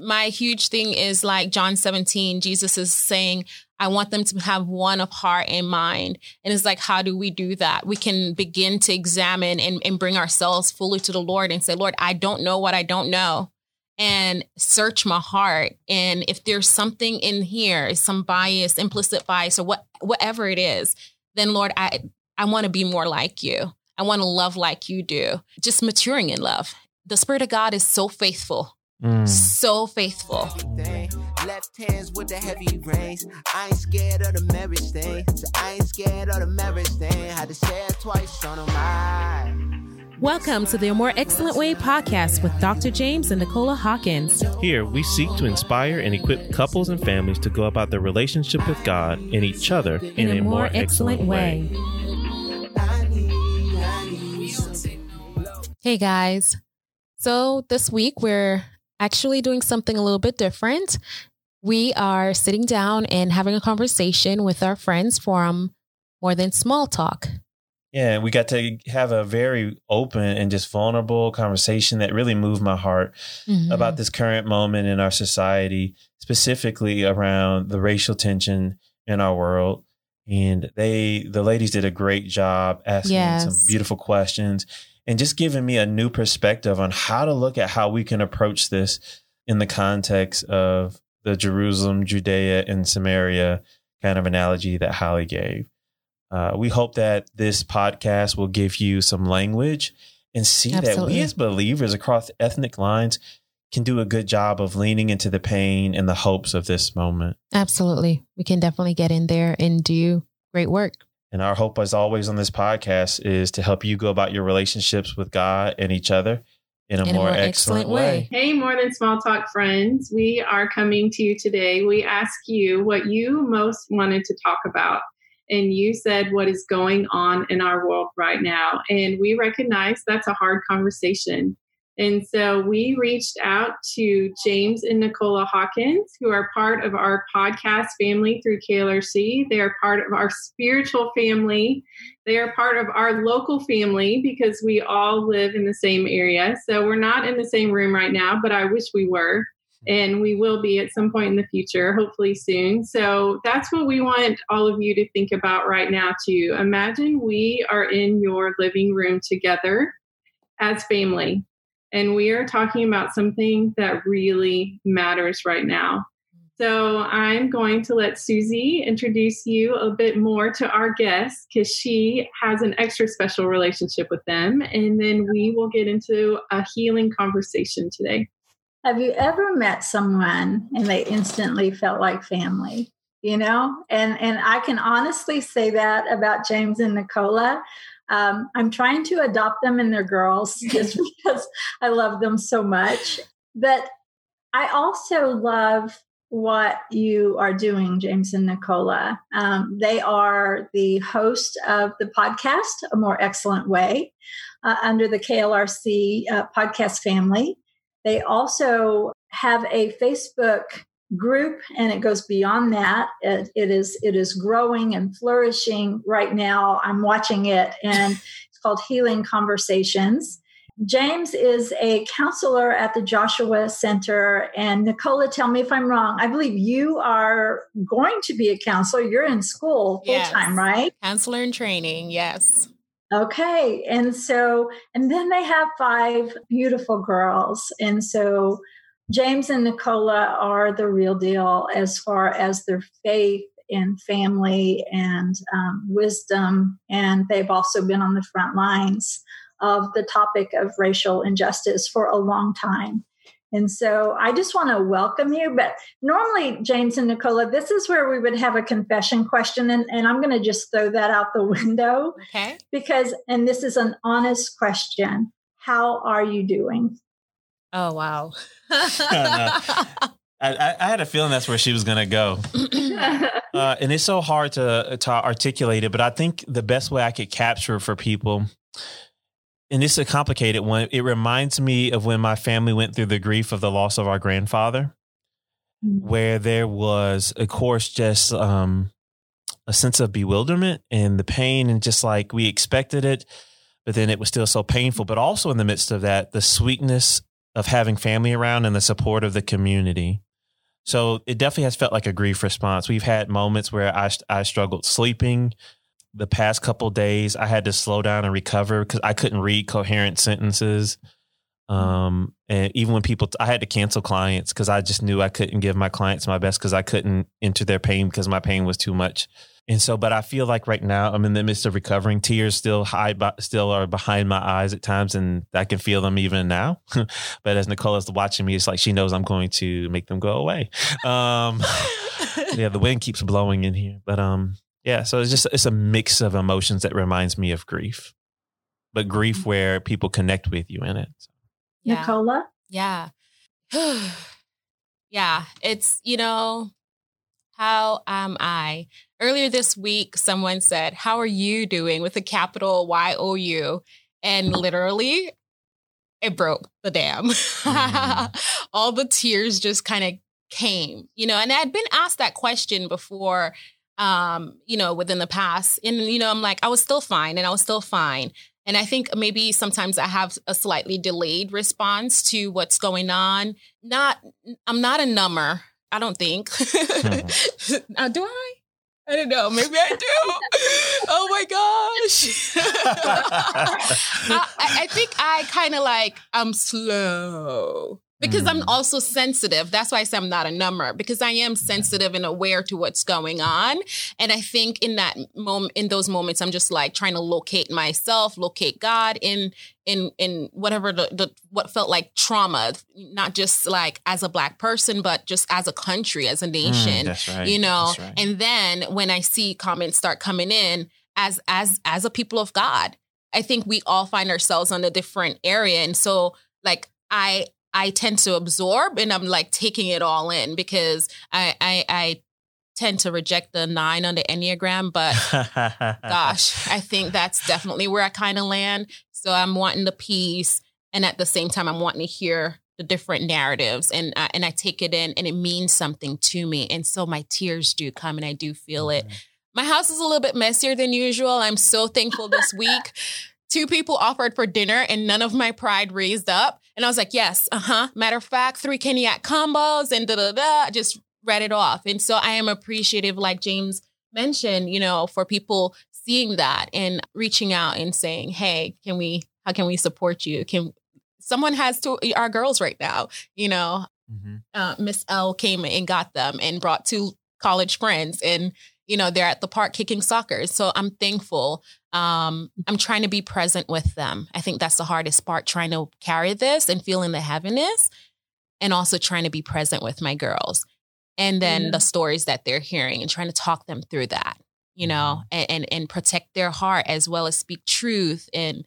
My huge thing is like John 17, Jesus is saying, I want them to have one of heart and mind. And it's like, how do we do that? We can begin to examine and, and bring ourselves fully to the Lord and say, Lord, I don't know what I don't know. And search my heart. And if there's something in here, some bias, implicit bias, or what whatever it is, then Lord, I I want to be more like you. I want to love like you do. Just maturing in love. The Spirit of God is so faithful. Mm. So faithful. Left hands with the heavy rains. I ain't scared of the marriage thing. I ain't scared of the marriage thing. Had to say it twice on my Welcome to the More Excellent Way podcast with Dr. James and Nicola Hawkins. Here, we seek to inspire and equip couples and families to go about their relationship with God and each other in, in a, a, more, more excellent, excellent way. way. Hey guys. So this week we're actually doing something a little bit different. We are sitting down and having a conversation with our friends from More Than Small Talk. Yeah, we got to have a very open and just vulnerable conversation that really moved my heart mm-hmm. about this current moment in our society, specifically around the racial tension in our world. And they, the ladies did a great job asking yes. some beautiful questions and just giving me a new perspective on how to look at how we can approach this in the context of the Jerusalem, Judea, and Samaria kind of analogy that Holly gave. Uh, we hope that this podcast will give you some language and see Absolutely. that we as believers across ethnic lines can do a good job of leaning into the pain and the hopes of this moment. Absolutely. We can definitely get in there and do great work. And our hope, as always, on this podcast is to help you go about your relationships with God and each other in a, in more, a more, excellent, excellent way. way. Hey, more than small talk friends. We are coming to you today. We ask you what you most wanted to talk about. And you said what is going on in our world right now. And we recognize that's a hard conversation. And so we reached out to James and Nicola Hawkins, who are part of our podcast family through KLRC. They are part of our spiritual family. They are part of our local family because we all live in the same area. So we're not in the same room right now, but I wish we were. And we will be at some point in the future, hopefully soon. So that's what we want all of you to think about right now, too. Imagine we are in your living room together as family and we are talking about something that really matters right now. So I'm going to let Susie introduce you a bit more to our guests because she has an extra special relationship with them. And then we will get into a healing conversation today. Have you ever met someone and they instantly felt like family? You know, and and I can honestly say that about James and Nicola. Um, I'm trying to adopt them and their girls just because I love them so much. But I also love what you are doing, James and Nicola. Um, they are the host of the podcast, A More Excellent Way, uh, under the KLRC uh, podcast family. They also have a Facebook group and it goes beyond that. It, it is it is growing and flourishing right now. I'm watching it and it's called healing conversations. James is a counselor at the joshua center and nicola tell me if i'm wrong. I believe you are going to be a counselor. You're in school full yes. time right? Counselor in training yes. Okay and so and then they have five beautiful girls and so James and Nicola are the real deal as far as their faith and family and um, wisdom. And they've also been on the front lines of the topic of racial injustice for a long time. And so I just want to welcome you. But normally, James and Nicola, this is where we would have a confession question. And, and I'm going to just throw that out the window. Okay. Because, and this is an honest question How are you doing? Oh, wow. I, I, had a feeling that's where she was going to go. uh, and it's so hard to, to articulate it, but I think the best way I could capture for people, and this is a complicated one, it reminds me of when my family went through the grief of the loss of our grandfather, mm-hmm. where there was, of course, just um, a sense of bewilderment and the pain, and just like we expected it, but then it was still so painful. But also in the midst of that, the sweetness of having family around and the support of the community. So it definitely has felt like a grief response. We've had moments where I I struggled sleeping. The past couple days, I had to slow down and recover because I couldn't read coherent sentences. Um, and even when people, I had to cancel clients because I just knew I couldn't give my clients my best because I couldn't enter their pain because my pain was too much. And so, but I feel like right now I'm in the midst of recovering. Tears still hide, still are behind my eyes at times, and I can feel them even now. but as Nicola's watching me, it's like she knows I'm going to make them go away. Um, yeah, the wind keeps blowing in here, but um, yeah. So it's just it's a mix of emotions that reminds me of grief, but grief mm-hmm. where people connect with you in it. Yeah. Nicola, yeah, yeah. It's you know how am I? Earlier this week, someone said, How are you doing with a capital Y O U? And literally, it broke the dam. Mm. All the tears just kind of came, you know, and I had been asked that question before, um, you know, within the past. And, you know, I'm like, I was still fine and I was still fine. And I think maybe sometimes I have a slightly delayed response to what's going on. Not, I'm not a number I don't think. mm-hmm. uh, do I? I don't know. Maybe I do. oh my gosh. I, I, think I kind of like, I'm slow because mm. I'm also sensitive. That's why I say I'm not a number because I am sensitive and aware to what's going on. And I think in that moment, in those moments, I'm just like trying to locate myself, locate God in in in whatever the, the what felt like trauma, not just like as a black person, but just as a country, as a mm, nation. Mm, right. You know. Right. And then when I see comments start coming in as as as a people of God, I think we all find ourselves on a different area, and so like I I tend to absorb and I'm like taking it all in because I, I, I tend to reject the nine on the Enneagram, but gosh, I think that's definitely where I kind of land. So I'm wanting the peace. And at the same time, I'm wanting to hear the different narratives and uh, and I take it in and it means something to me. And so my tears do come and I do feel it. My house is a little bit messier than usual. I'm so thankful this week. Two people offered for dinner and none of my pride raised up. And I was like, yes, uh huh. Matter of fact, three Cognac combos and da da da. Just read it off. And so I am appreciative, like James mentioned, you know, for people seeing that and reaching out and saying, hey, can we, how can we support you? Can someone has two, our girls right now, you know, mm-hmm. uh, Miss L came and got them and brought two college friends and you know they're at the park kicking soccer so i'm thankful um, i'm trying to be present with them. I think that's the hardest part trying to carry this and feeling the heaviness and also trying to be present with my girls. And then yeah. the stories that they're hearing and trying to talk them through that you know mm-hmm. and, and and protect their heart as well as speak truth in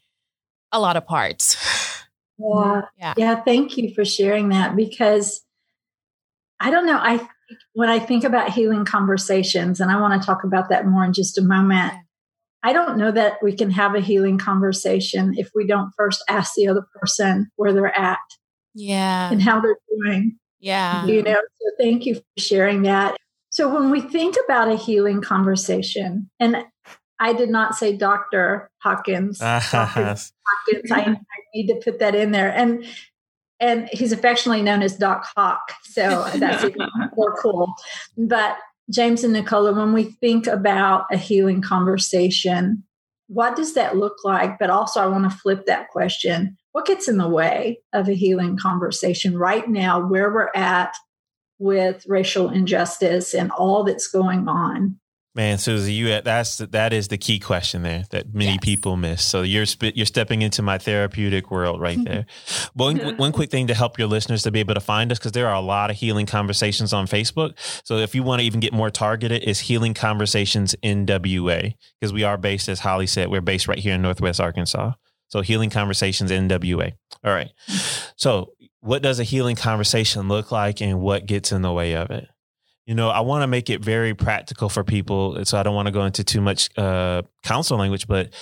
a lot of parts. Yeah. Yeah. Yeah thank you for sharing that because i don't know i when I think about healing conversations, and I want to talk about that more in just a moment, I don't know that we can have a healing conversation if we don't first ask the other person where they're at. Yeah. And how they're doing. Yeah. You know, so thank you for sharing that. So when we think about a healing conversation, and I did not say Dr. Hawkins. Hawkins, Hawkins I, I, need to put that in there. And and he's affectionately known as Doc Hawk. So that's even more cool. But James and Nicola, when we think about a healing conversation, what does that look like? But also, I want to flip that question. What gets in the way of a healing conversation right now, where we're at with racial injustice and all that's going on? Man, Susie, you that's that is the key question there that many yes. people miss. So you're you're stepping into my therapeutic world right there. one one quick thing to help your listeners to be able to find us because there are a lot of healing conversations on Facebook. So if you want to even get more targeted, is Healing Conversations NWA because we are based, as Holly said, we're based right here in Northwest Arkansas. So Healing Conversations NWA. All right. So what does a healing conversation look like, and what gets in the way of it? You know, I want to make it very practical for people. So I don't want to go into too much uh, counsel language, but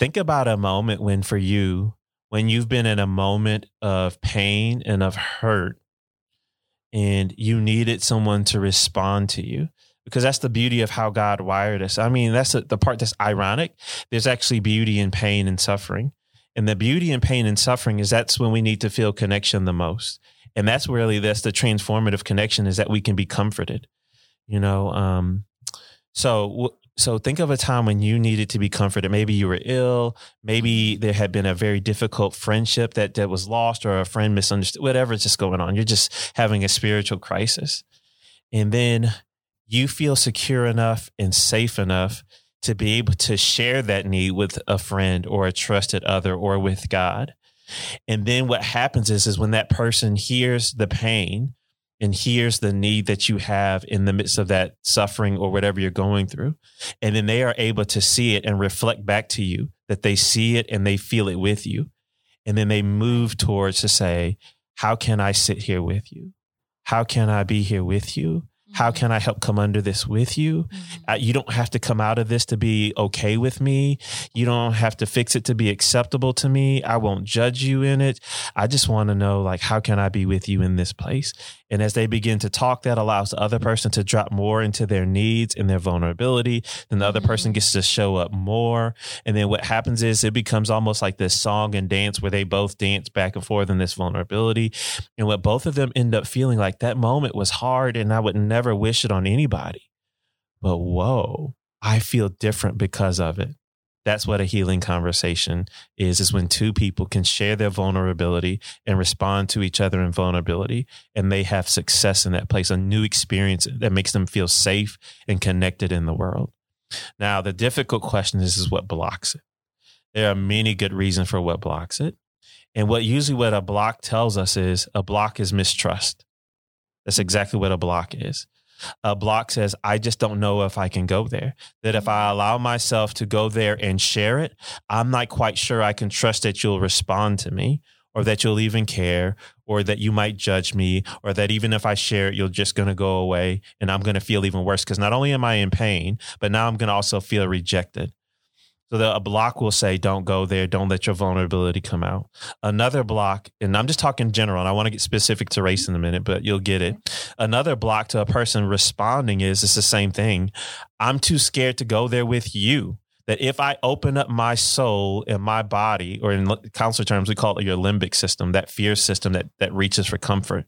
think about a moment when, for you, when you've been in a moment of pain and of hurt, and you needed someone to respond to you. Because that's the beauty of how God wired us. I mean, that's the part that's ironic. There's actually beauty in pain and suffering. And the beauty in pain and suffering is that's when we need to feel connection the most. And that's really that's the transformative connection is that we can be comforted. You know, um, so so think of a time when you needed to be comforted. Maybe you were ill. Maybe there had been a very difficult friendship that, that was lost or a friend misunderstood, whatever's just going on. You're just having a spiritual crisis. And then you feel secure enough and safe enough to be able to share that need with a friend or a trusted other or with God. And then what happens is, is when that person hears the pain and hears the need that you have in the midst of that suffering or whatever you're going through. And then they are able to see it and reflect back to you that they see it and they feel it with you. And then they move towards to say, how can I sit here with you? How can I be here with you? How mm-hmm. can I help come under this with you? Mm-hmm. Uh, you don't have to come out of this to be okay with me. You don't have to fix it to be acceptable to me. I won't judge you in it. I just want to know, like, how can I be with you in this place? And as they begin to talk, that allows the other person to drop more into their needs and their vulnerability. Then the other mm-hmm. person gets to show up more. And then what happens is it becomes almost like this song and dance where they both dance back and forth in this vulnerability. And what both of them end up feeling like that moment was hard and I would never never wish it on anybody. But whoa, I feel different because of it. That's what a healing conversation is, is when two people can share their vulnerability and respond to each other in vulnerability and they have success in that place, a new experience that makes them feel safe and connected in the world. Now, the difficult question is, is what blocks it? There are many good reasons for what blocks it. And what usually what a block tells us is a block is mistrust. That's exactly what a block is. A block says, I just don't know if I can go there. That if I mm. allow myself to go there and share it, I'm not quite sure I can trust that you'll respond to me or that you'll even care or that you might judge me or that even if I share it, you're just going to go away and I'm going to feel even worse. Because not only am I in pain, but now I'm going to also feel rejected. So the, a block will say, don't go there. Don't let your vulnerability come out. Another block, and I'm just talking general, and I want to get specific to race in a minute, but you'll get it. Another block to a person responding is it's the same thing. I'm too scared to go there with you. That if I open up my soul and my body, or in counselor terms, we call it your limbic system, that fear system that that reaches for comfort.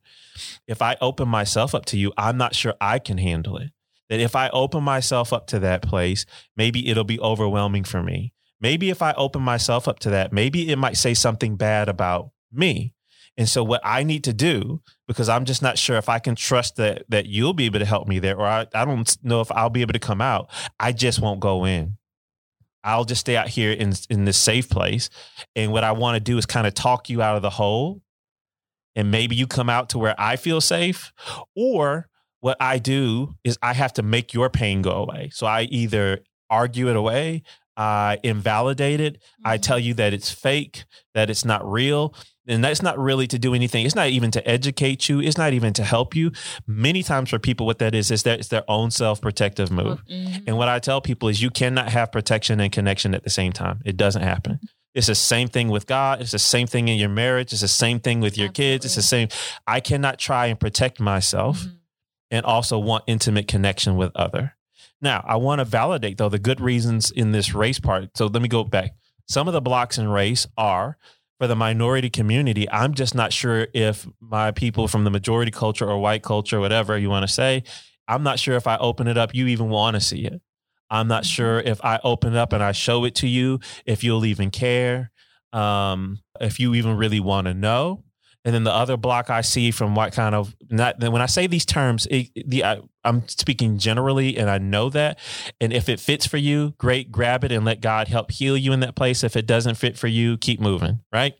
If I open myself up to you, I'm not sure I can handle it that if I open myself up to that place, maybe it'll be overwhelming for me. Maybe if I open myself up to that, maybe it might say something bad about me. And so what I need to do, because I'm just not sure if I can trust that that you'll be able to help me there, or I, I don't know if I'll be able to come out, I just won't go in. I'll just stay out here in in this safe place. And what I want to do is kind of talk you out of the hole. And maybe you come out to where I feel safe, or what I do is I have to make your pain go away. So I either argue it away, I invalidate it, mm-hmm. I tell you that it's fake, that it's not real. And that's not really to do anything. It's not even to educate you. It's not even to help you. Many times for people, what that is, is that it's their own self protective move. Mm-hmm. And what I tell people is you cannot have protection and connection at the same time. It doesn't happen. It's the same thing with God. It's the same thing in your marriage. It's the same thing with your Absolutely. kids. It's the same. I cannot try and protect myself. Mm-hmm and also want intimate connection with other. Now, I want to validate though the good reasons in this race part. So let me go back. Some of the blocks in race are for the minority community. I'm just not sure if my people from the majority culture or white culture, whatever you want to say, I'm not sure if I open it up, you even want to see it. I'm not mm-hmm. sure if I open it up and I show it to you, if you'll even care, um, if you even really want to know. And then the other block I see from what kind of not when I say these terms, it, the I, I'm speaking generally, and I know that. And if it fits for you, great, grab it and let God help heal you in that place. If it doesn't fit for you, keep moving, right?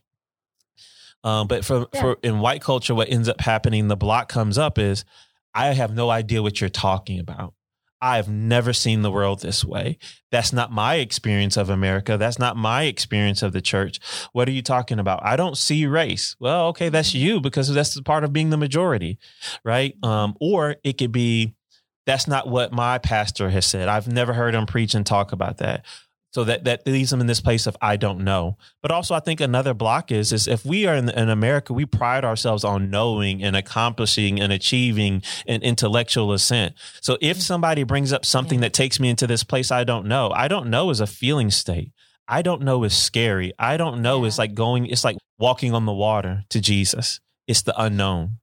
Um, but for yeah. for in white culture, what ends up happening, the block comes up is I have no idea what you're talking about. I've never seen the world this way. That's not my experience of America. That's not my experience of the church. What are you talking about? I don't see race. Well, okay, that's you because that's part of being the majority, right? Um, or it could be that's not what my pastor has said. I've never heard him preach and talk about that. So that that leaves them in this place of I don't know. But also, I think another block is is if we are in, in America, we pride ourselves on knowing and accomplishing and achieving an intellectual ascent. So if mm-hmm. somebody brings up something that takes me into this place I don't know, I don't know is a feeling state. I don't know is scary. I don't know yeah. is like going, it's like walking on the water to Jesus. It's the unknown.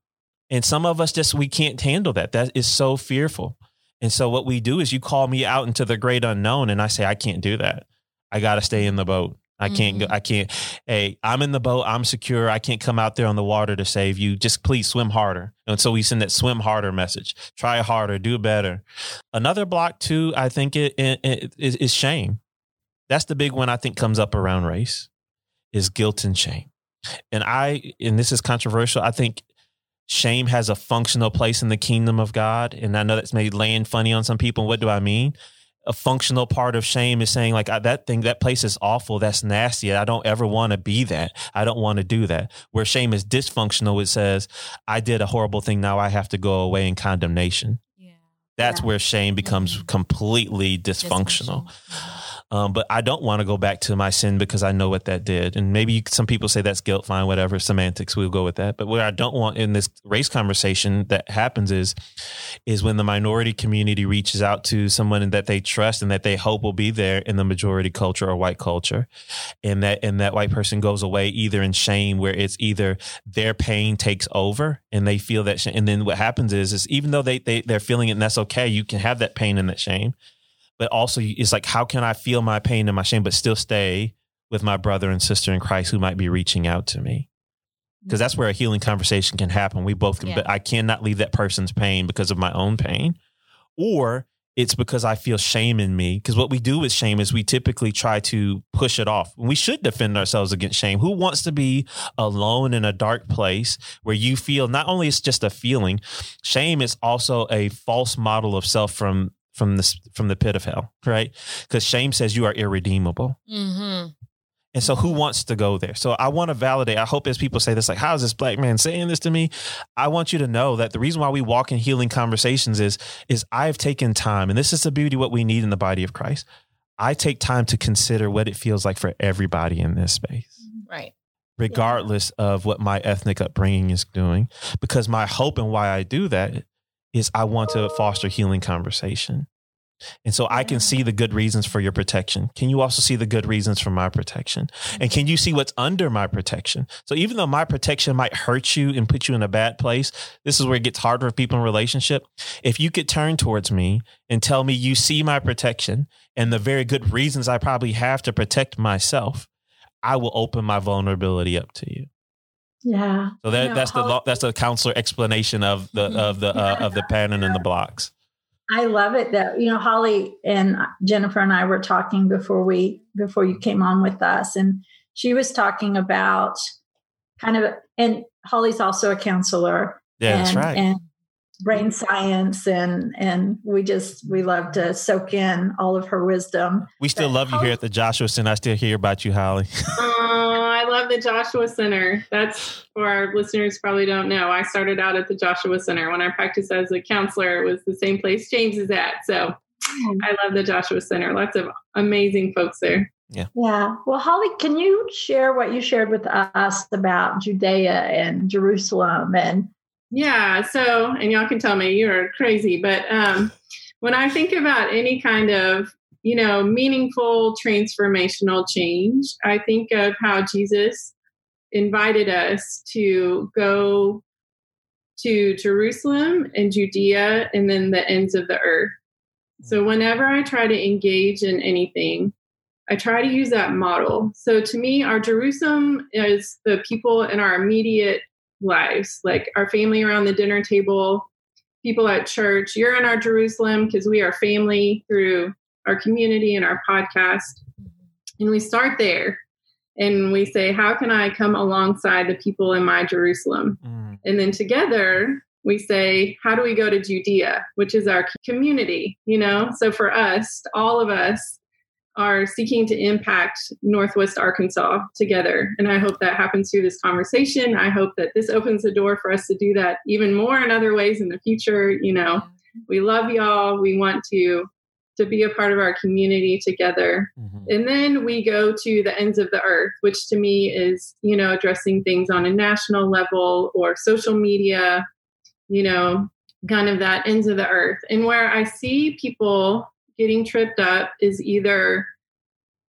And some of us just, we can't handle that. That is so fearful. And so what we do is you call me out into the great unknown and I say, I can't do that. I got to stay in the boat. I can't go. Mm-hmm. I can't. Hey, I'm in the boat. I'm secure. I can't come out there on the water to save you. Just please swim harder. And so we send that swim harder message. Try harder. Do better. Another block too. I think it, it, it is, is shame. That's the big one. I think comes up around race is guilt and shame. And I and this is controversial. I think shame has a functional place in the kingdom of God. And I know that's maybe laying funny on some people. What do I mean? a functional part of shame is saying like that thing that place is awful that's nasty i don't ever want to be that i don't want to do that where shame is dysfunctional it says i did a horrible thing now i have to go away in condemnation yeah. that's yeah. where shame becomes mm-hmm. completely dysfunctional, dysfunctional. Um, but I don't want to go back to my sin because I know what that did. And maybe some people say that's guilt, fine, whatever, semantics, we'll go with that. But what I don't want in this race conversation that happens is, is when the minority community reaches out to someone that they trust and that they hope will be there in the majority culture or white culture. And that, and that white person goes away either in shame where it's either their pain takes over and they feel that shame. And then what happens is, is even though they, they, they're feeling it and that's okay, you can have that pain and that shame but also it's like how can I feel my pain and my shame but still stay with my brother and sister in Christ who might be reaching out to me because that's where a healing conversation can happen. We both can, yeah. but I cannot leave that person's pain because of my own pain, or it's because I feel shame in me. Because what we do with shame is we typically try to push it off. We should defend ourselves against shame. Who wants to be alone in a dark place where you feel not only it's just a feeling, shame is also a false model of self from from the from the pit of hell, right? Because shame says you are irredeemable. Mm-hmm. And so, who wants to go there? So, I want to validate. I hope as people say this, like, how is this black man saying this to me? I want you to know that the reason why we walk in healing conversations is, is I've taken time, and this is the beauty what we need in the body of Christ. I take time to consider what it feels like for everybody in this space, right? Regardless yeah. of what my ethnic upbringing is doing, because my hope and why I do that is I want to foster healing conversation. And so I can see the good reasons for your protection. Can you also see the good reasons for my protection? And can you see what's under my protection? So even though my protection might hurt you and put you in a bad place, this is where it gets harder for people in relationship. If you could turn towards me and tell me you see my protection and the very good reasons I probably have to protect myself, I will open my vulnerability up to you. Yeah. So that, you know, that's the that's the counselor explanation of the mm-hmm. of the uh, of the pattern and the blocks. I love it that you know Holly and Jennifer and I were talking before we before you came on with us, and she was talking about kind of and Holly's also a counselor. Yeah, and, that's right. And brain science and and we just we love to soak in all of her wisdom. We still but love you here at the Joshua Center. I still hear about you, Holly. I the Joshua Center. That's for our listeners probably don't know. I started out at the Joshua Center when I practiced as a counselor. It was the same place James is at. So I love the Joshua Center. Lots of amazing folks there. Yeah. Yeah. Well, Holly, can you share what you shared with us about Judea and Jerusalem and yeah. So, and y'all can tell me you're crazy, but um, when I think about any kind of, you know, meaningful transformational change, I think of how Jesus invited us to go to Jerusalem and Judea and then the ends of the earth. So, mm-hmm. whenever I try to engage in anything, I try to use that model. So, to me, our Jerusalem is the people in our immediate lives, like our family around the dinner table, people at church. You're in our Jerusalem because we are family through our community and our podcast. And we start there and we say, How can I come alongside the people in my Jerusalem? Mm. And then together, we say, How do we go to Judea, which is our community? You know, so for us, all of us, are seeking to impact Northwest Arkansas together. And I hope that happens through this conversation. I hope that this opens the door for us to do that even more in other ways in the future. You know, we love y'all. We want to to be a part of our community together. Mm-hmm. And then we go to the ends of the earth, which to me is, you know, addressing things on a national level or social media, you know, kind of that ends of the earth. And where I see people getting tripped up is either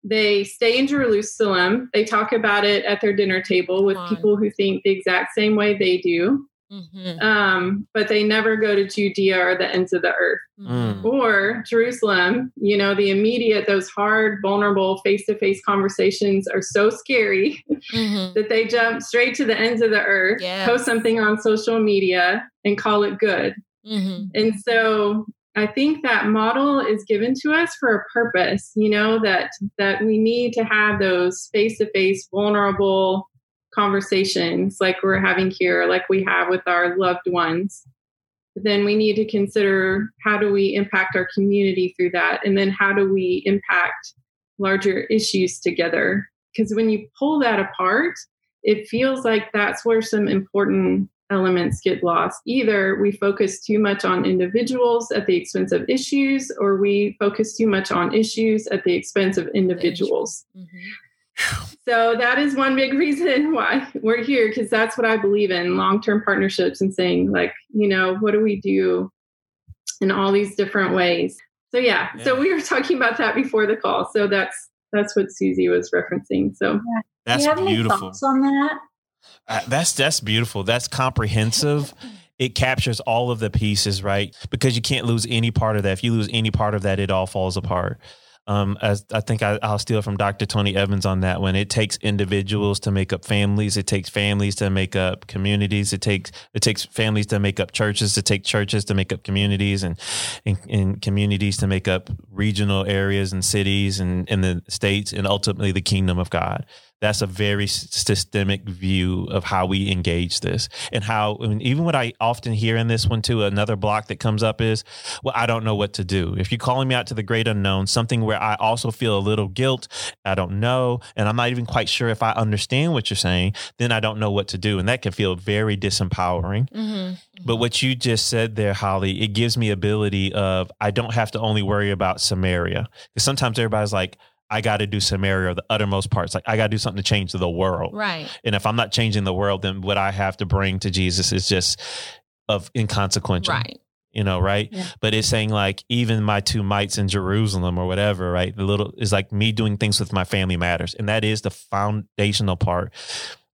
they stay in Jerusalem. They talk about it at their dinner table with people who think the exact same way they do. Mm-hmm. Um, but they never go to Judea or the ends of the earth mm. or Jerusalem. You know, the immediate, those hard, vulnerable face to face conversations are so scary mm-hmm. that they jump straight to the ends of the earth, yes. post something on social media, and call it good. Mm-hmm. And so I think that model is given to us for a purpose, you know, that that we need to have those face-to-face vulnerable conversations like we're having here, like we have with our loved ones. Then we need to consider how do we impact our community through that? And then how do we impact larger issues together? Because when you pull that apart, it feels like that's where some important elements get lost. Either we focus too much on individuals at the expense of issues, or we focus too much on issues at the expense of individuals. Mm-hmm. So that is one big reason why we're here, because that's what I believe in long term partnerships and saying, like, you know, what do we do in all these different ways? So yeah, yeah. so we were talking about that before the call. So that's that's what Susie was referencing. So that's beautiful. on that? Uh, that's that's beautiful. That's comprehensive. It captures all of the pieces, right? Because you can't lose any part of that. If you lose any part of that, it all falls apart. Um, as I think I, will steal from Dr. Tony Evans on that one. It takes individuals to make up families. It takes families to make up communities. It takes it takes families to make up churches. To take churches to make up communities, and, and, and communities to make up regional areas and cities and in the states, and ultimately the kingdom of God that's a very systemic view of how we engage this and how mean, even what i often hear in this one too another block that comes up is well i don't know what to do. If you're calling me out to the great unknown something where i also feel a little guilt i don't know and i'm not even quite sure if i understand what you're saying then i don't know what to do and that can feel very disempowering. Mm-hmm. but what you just said there holly it gives me ability of i don't have to only worry about samaria. Because sometimes everybody's like I got to do Samaria or the uttermost parts. Like I got to do something to change the world. Right. And if I'm not changing the world, then what I have to bring to Jesus is just of inconsequential. Right. You know, right? Yeah. But it's saying like even my two mites in Jerusalem or whatever, right? The little is like me doing things with my family matters. And that is the foundational part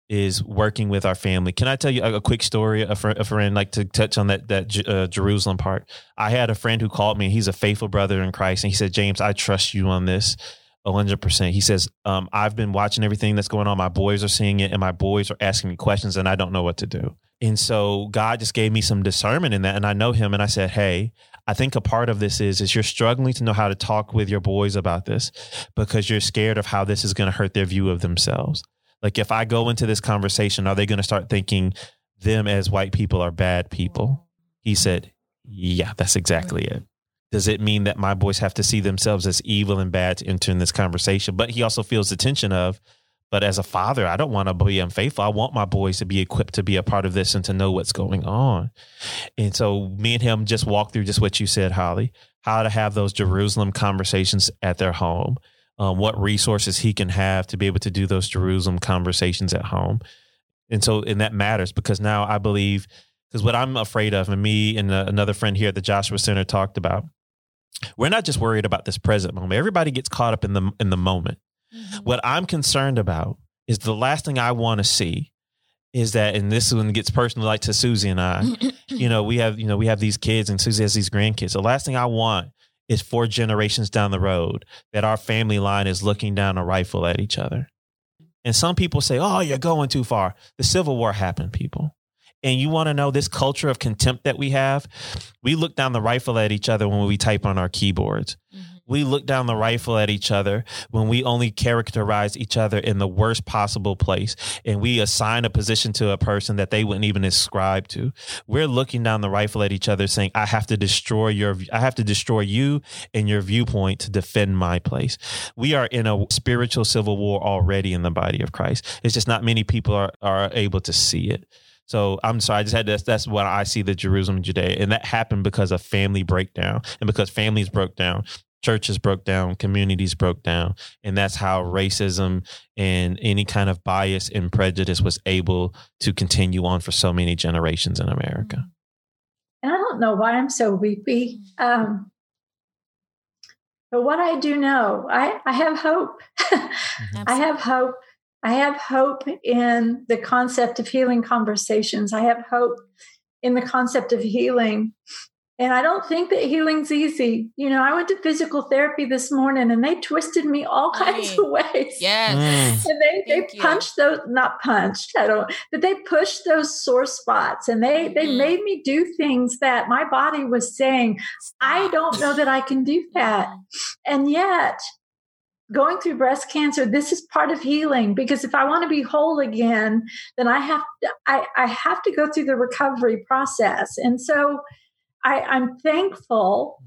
is working with our family. Can I tell you a, a quick story? A, fr- a, friend like to touch on that that uh, Jerusalem part. I had a friend who called me. He's a faithful brother in Christ, and he said, "James, I trust you on this." Hundred percent. He says, um, I've been watching everything that's going on. My boys are seeing it and my boys are asking me questions and I don't know what to do. And so God just gave me some discernment in that. And I know him and I said, Hey, I think a part of this is is you're struggling to know how to talk with your boys about this because you're scared of how this is going to hurt their view of themselves. Like if I go into this conversation, are they going to start thinking them as white people are bad people? He said, Yeah, that's exactly it does it mean that my boys have to see themselves as evil and bad to enter in this conversation? But he also feels the tension of, but as a father, I don't want to be unfaithful. I want my boys to be equipped to be a part of this and to know what's going on. And so me and him just walked through just what you said, Holly, how to have those Jerusalem conversations at their home, um, what resources he can have to be able to do those Jerusalem conversations at home. And so, and that matters because now I believe, because what I'm afraid of, and me and uh, another friend here at the Joshua Center talked about, we're not just worried about this present moment. Everybody gets caught up in the in the moment. Mm-hmm. What I'm concerned about is the last thing I want to see is that, and this one gets personal, like to Susie and I. you know, we have you know we have these kids, and Susie has these grandkids. The last thing I want is four generations down the road that our family line is looking down a rifle at each other. And some people say, "Oh, you're going too far." The Civil War happened, people and you want to know this culture of contempt that we have, we look down the rifle at each other when we type on our keyboards. Mm-hmm. We look down the rifle at each other when we only characterize each other in the worst possible place and we assign a position to a person that they wouldn't even ascribe to. We're looking down the rifle at each other saying, I have to destroy your, I have to destroy you and your viewpoint to defend my place. We are in a spiritual civil war already in the body of Christ. It's just not many people are, are able to see it. So I'm sorry, I just had to, that's what I see the Jerusalem Judea. And that happened because of family breakdown. And because families broke down, churches broke down, communities broke down. And that's how racism and any kind of bias and prejudice was able to continue on for so many generations in America. And I don't know why I'm so weepy. Um, But what I do know, I, I have hope. I have hope. I have hope in the concept of healing conversations. I have hope in the concept of healing and I don't think that healing's easy. You know, I went to physical therapy this morning and they twisted me all kinds of ways. Yes. Mm. And they, they punched you. those, not punched, I don't, but they pushed those sore spots and they, they mm. made me do things that my body was saying, I don't know that I can do that. Mm. And yet, going through breast cancer this is part of healing because if i want to be whole again then i have to, I, I have to go through the recovery process and so I, I'm thankful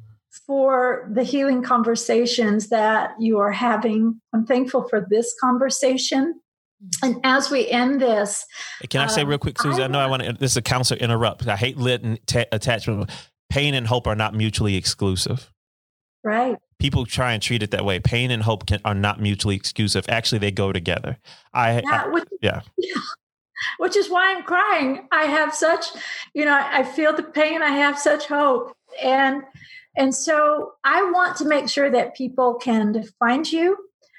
for the healing conversations that you are having. I'm thankful for this conversation. Mm-hmm. And as we end this, can I say um, real quick, Susie? I, I know I want to. This is a counselor interrupt. I hate lit and t- attachment. Pain and hope are not mutually exclusive. Right. People try and treat it that way. Pain and hope can, are not mutually exclusive. Actually, they go together. I, yeah. I, which, yeah. yeah which is why I'm crying. I have such, you know, I feel the pain. I have such hope. And and so I want to make sure that people can find you.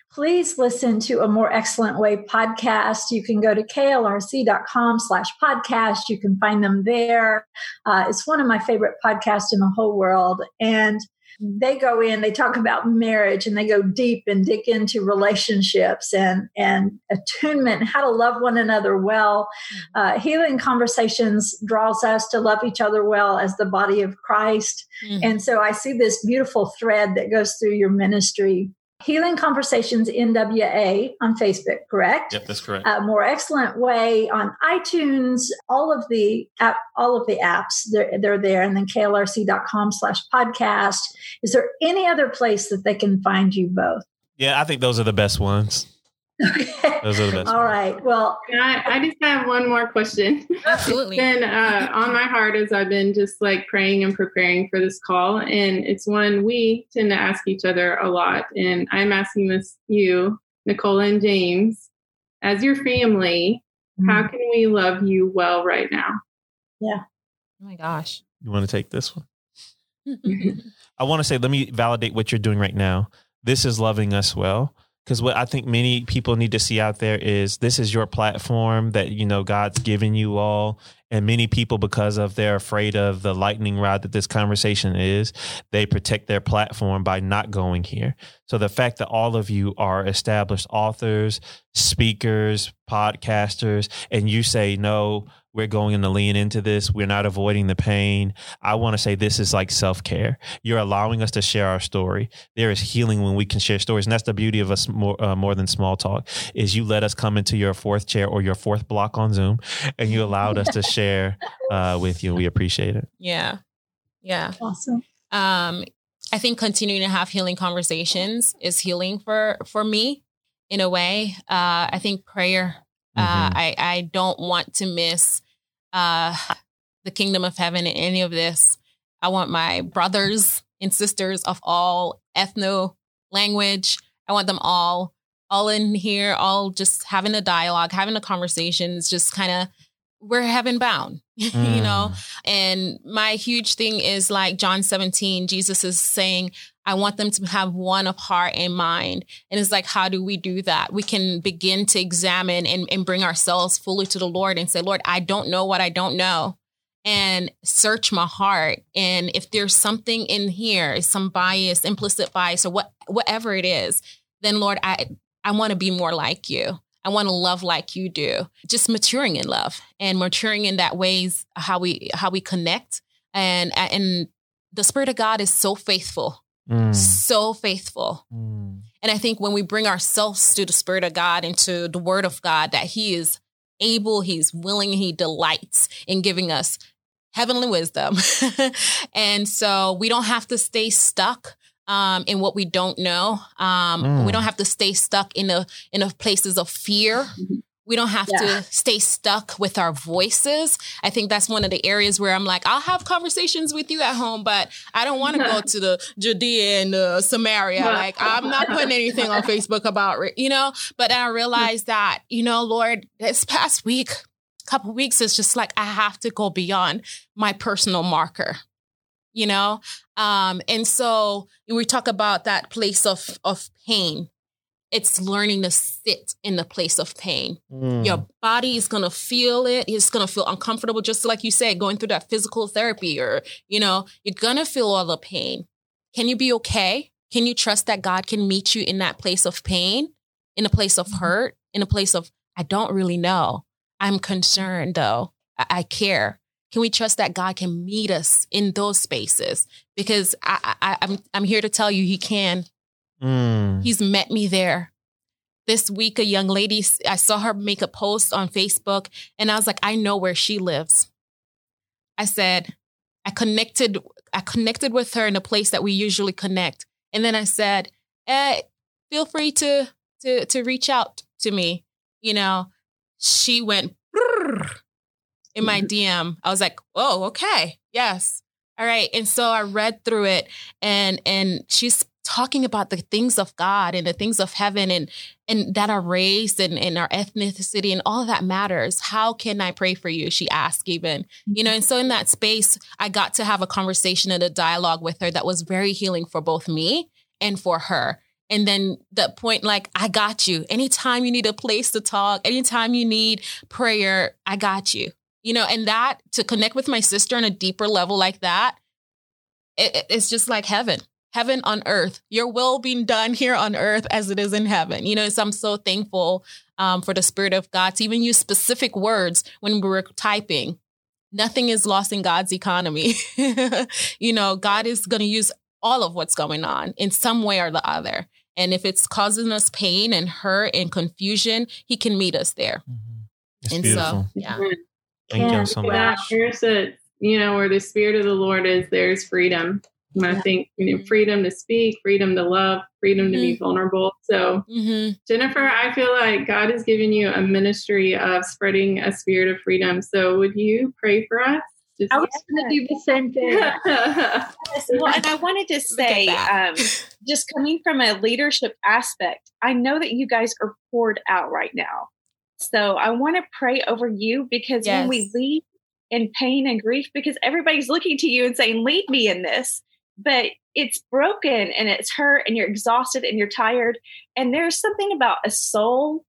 Please listen to a more excellent way podcast. You can go to klrc.com slash podcast. You can find them there. Uh, it's one of my favorite podcasts in the whole world. And they go in, they talk about marriage and they go deep and dig into relationships and, and attunement, how to love one another well. Mm-hmm. Uh, healing conversations draws us to love each other well as the body of Christ. Mm-hmm. And so I see this beautiful thread that goes through your ministry Healing Conversations NWA on Facebook, correct? Yep, that's correct. A more excellent way on iTunes, all of the app, all of the apps, they're, they're there, and then klrc.com slash podcast. Is there any other place that they can find you both? Yeah, I think those are the best ones. Okay. Those are the best. All ones. right. Well, I, I, just have one more question. Absolutely. it's been uh, on my heart as I've been just like praying and preparing for this call. And it's one we tend to ask each other a lot. And I'm asking this you, Nicole and James, as your family, mm-hmm. how can we love you well right now? Yeah. Oh my gosh. You want to take this one? I want to say, let me validate what you're doing right now. This is loving us well because what I think many people need to see out there is this is your platform that you know God's given you all, and many people because of they're afraid of the lightning rod that this conversation is, they protect their platform by not going here. So the fact that all of you are established authors, speakers, podcasters, and you say no we're going to lean into this. We're not avoiding the pain. I want to say this is like self care. You're allowing us to share our story. There is healing when we can share stories, and that's the beauty of us more uh, more than small talk. Is you let us come into your fourth chair or your fourth block on Zoom, and you allowed us to share uh, with you. We appreciate it. Yeah, yeah, awesome. Um, I think continuing to have healing conversations is healing for for me in a way. Uh, I think prayer uh, mm-hmm. I, I don't want to miss uh, the kingdom of heaven in any of this. I want my brothers and sisters of all ethno language. I want them all all in here, all just having a dialogue, having a conversation. It's just kind of we're heaven bound, mm. you know? Mm. And my huge thing is like John 17, Jesus is saying, I want them to have one of heart and mind. And it's like, how do we do that? We can begin to examine and, and bring ourselves fully to the Lord and say, Lord, I don't know what I don't know. And search my heart. And if there's something in here, some bias, implicit bias, or what whatever it is, then Lord, I I want to be more like you. I want to love like you do. Just maturing in love and maturing in that ways how we how we connect. And and the Spirit of God is so faithful Mm. So faithful. Mm. And I think when we bring ourselves to the Spirit of God and to the Word of God, that He is able, He's willing, He delights in giving us heavenly wisdom. and so we don't have to stay stuck um, in what we don't know. Um, mm. We don't have to stay stuck in the in the places of fear. Mm-hmm. We don't have yeah. to stay stuck with our voices. I think that's one of the areas where I'm like, I'll have conversations with you at home, but I don't want to go to the Judea and the Samaria. Like, I'm not putting anything on Facebook about, you know. But then I realized that, you know, Lord, this past week, couple weeks, is just like I have to go beyond my personal marker. You know? Um, and so we talk about that place of, of pain. It's learning to sit in the place of pain. Mm. Your body is going to feel it. It's going to feel uncomfortable, just like you said, going through that physical therapy or, you know, you're going to feel all the pain. Can you be okay? Can you trust that God can meet you in that place of pain, in a place of mm-hmm. hurt, in a place of, I don't really know. I'm concerned though. I, I care. Can we trust that God can meet us in those spaces? Because I, I, I'm I'm here to tell you, He can. Mm. He's met me there. This week, a young lady, I saw her make a post on Facebook, and I was like, I know where she lives. I said, I connected, I connected with her in a place that we usually connect, and then I said, eh, feel free to to to reach out to me. You know, she went in my DM. Mm-hmm. I was like, oh, okay. Yes. All right. And so I read through it and and she's talking about the things of God and the things of heaven and and that are race and, and our ethnicity and all of that matters. How can I pray for you? She asked even. You know, and so in that space, I got to have a conversation and a dialogue with her that was very healing for both me and for her. And then the point, like, I got you. Anytime you need a place to talk, anytime you need prayer, I got you you know, and that to connect with my sister on a deeper level like that, it, it's just like heaven, heaven on earth. Your will being done here on earth as it is in heaven. You know, so I'm so thankful um, for the Spirit of God to even use specific words when we were typing. Nothing is lost in God's economy. you know, God is going to use all of what's going on in some way or the other. And if it's causing us pain and hurt and confusion, He can meet us there. Mm-hmm. and beautiful. so, yeah. Thank yeah, you so much. There's a, you know, where the spirit of the Lord is, there's freedom. And I think you know, freedom to speak, freedom to love, freedom mm-hmm. to be mm-hmm. vulnerable. So, mm-hmm. Jennifer, I feel like God has given you a ministry of spreading a spirit of freedom. So, would you pray for us? I was going to do the same thing. well, and I wanted to say, um, just coming from a leadership aspect, I know that you guys are poured out right now. So I want to pray over you because yes. when we lead in pain and grief, because everybody's looking to you and saying, lead me in this, but it's broken and it's hurt and you're exhausted and you're tired. And there's something about a soul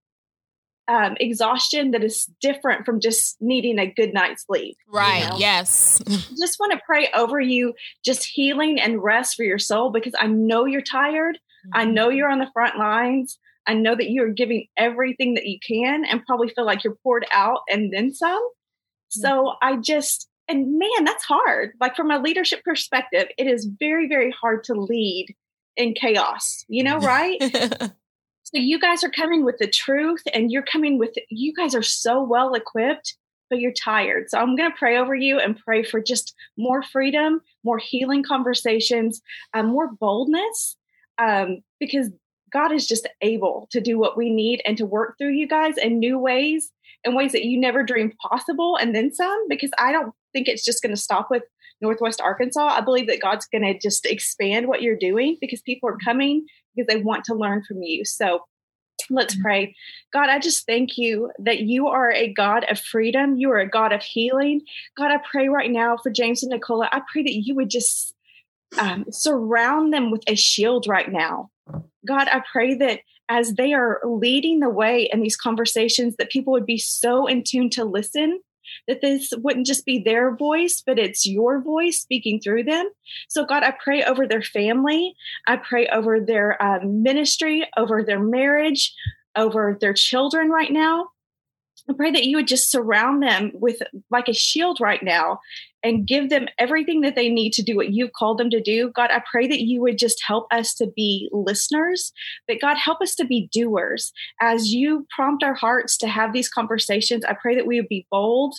um, exhaustion that is different from just needing a good night's sleep. Right. You know? Yes. just want to pray over you, just healing and rest for your soul because I know you're tired. Mm-hmm. I know you're on the front lines. I know that you're giving everything that you can and probably feel like you're poured out and then some. So I just, and man, that's hard. Like from a leadership perspective, it is very, very hard to lead in chaos, you know, right? so you guys are coming with the truth and you're coming with, you guys are so well equipped, but you're tired. So I'm going to pray over you and pray for just more freedom, more healing conversations, uh, more boldness. Um, because God is just able to do what we need and to work through you guys in new ways in ways that you never dreamed possible and then some because I don't think it's just going to stop with Northwest Arkansas. I believe that God's going to just expand what you're doing because people are coming because they want to learn from you. So let's mm-hmm. pray. God, I just thank you that you are a God of freedom. You are a God of healing. God, I pray right now for James and Nicola. I pray that you would just um, surround them with a shield right now. God, I pray that as they are leading the way in these conversations, that people would be so in tune to listen that this wouldn't just be their voice, but it's your voice speaking through them. So, God, I pray over their family. I pray over their um, ministry, over their marriage, over their children right now. I pray that you would just surround them with like a shield right now and give them everything that they need to do what you've called them to do. God, I pray that you would just help us to be listeners, but God, help us to be doers. As you prompt our hearts to have these conversations, I pray that we would be bold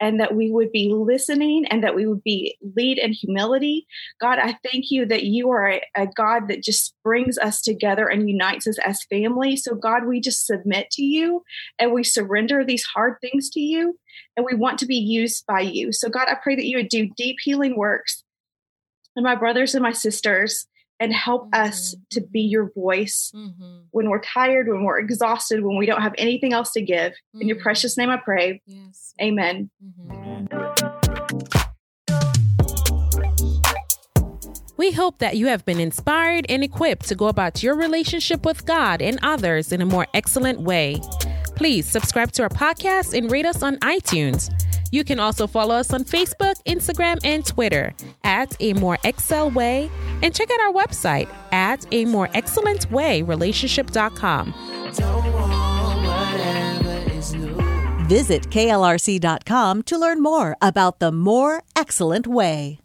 and that we would be listening and that we would be lead in humility. God, I thank you that you are a, a, God that just brings us together and unites us as family. So, God, we just submit to you and we surrender these hard things to you and we want to be used by you. So, God, I pray that you would do deep healing works and my brothers and my sisters and help mm-hmm. us to be your voice mm-hmm. when we're tired, when we're exhausted, when we don't have anything else to give. Mm-hmm. In your mm-hmm. precious name I pray. Yes. Amen. Mm-hmm. We hope that you have been inspired and equipped to go about your relationship with God and others in a more excellent way. Please subscribe to our podcast and rate us on iTunes. You can also follow us on Facebook, Instagram, and Twitter at A More Excel Way and check out our website at A More Excellent Way Relationship.com. Visit klrc.com to learn more about the More Excellent Way.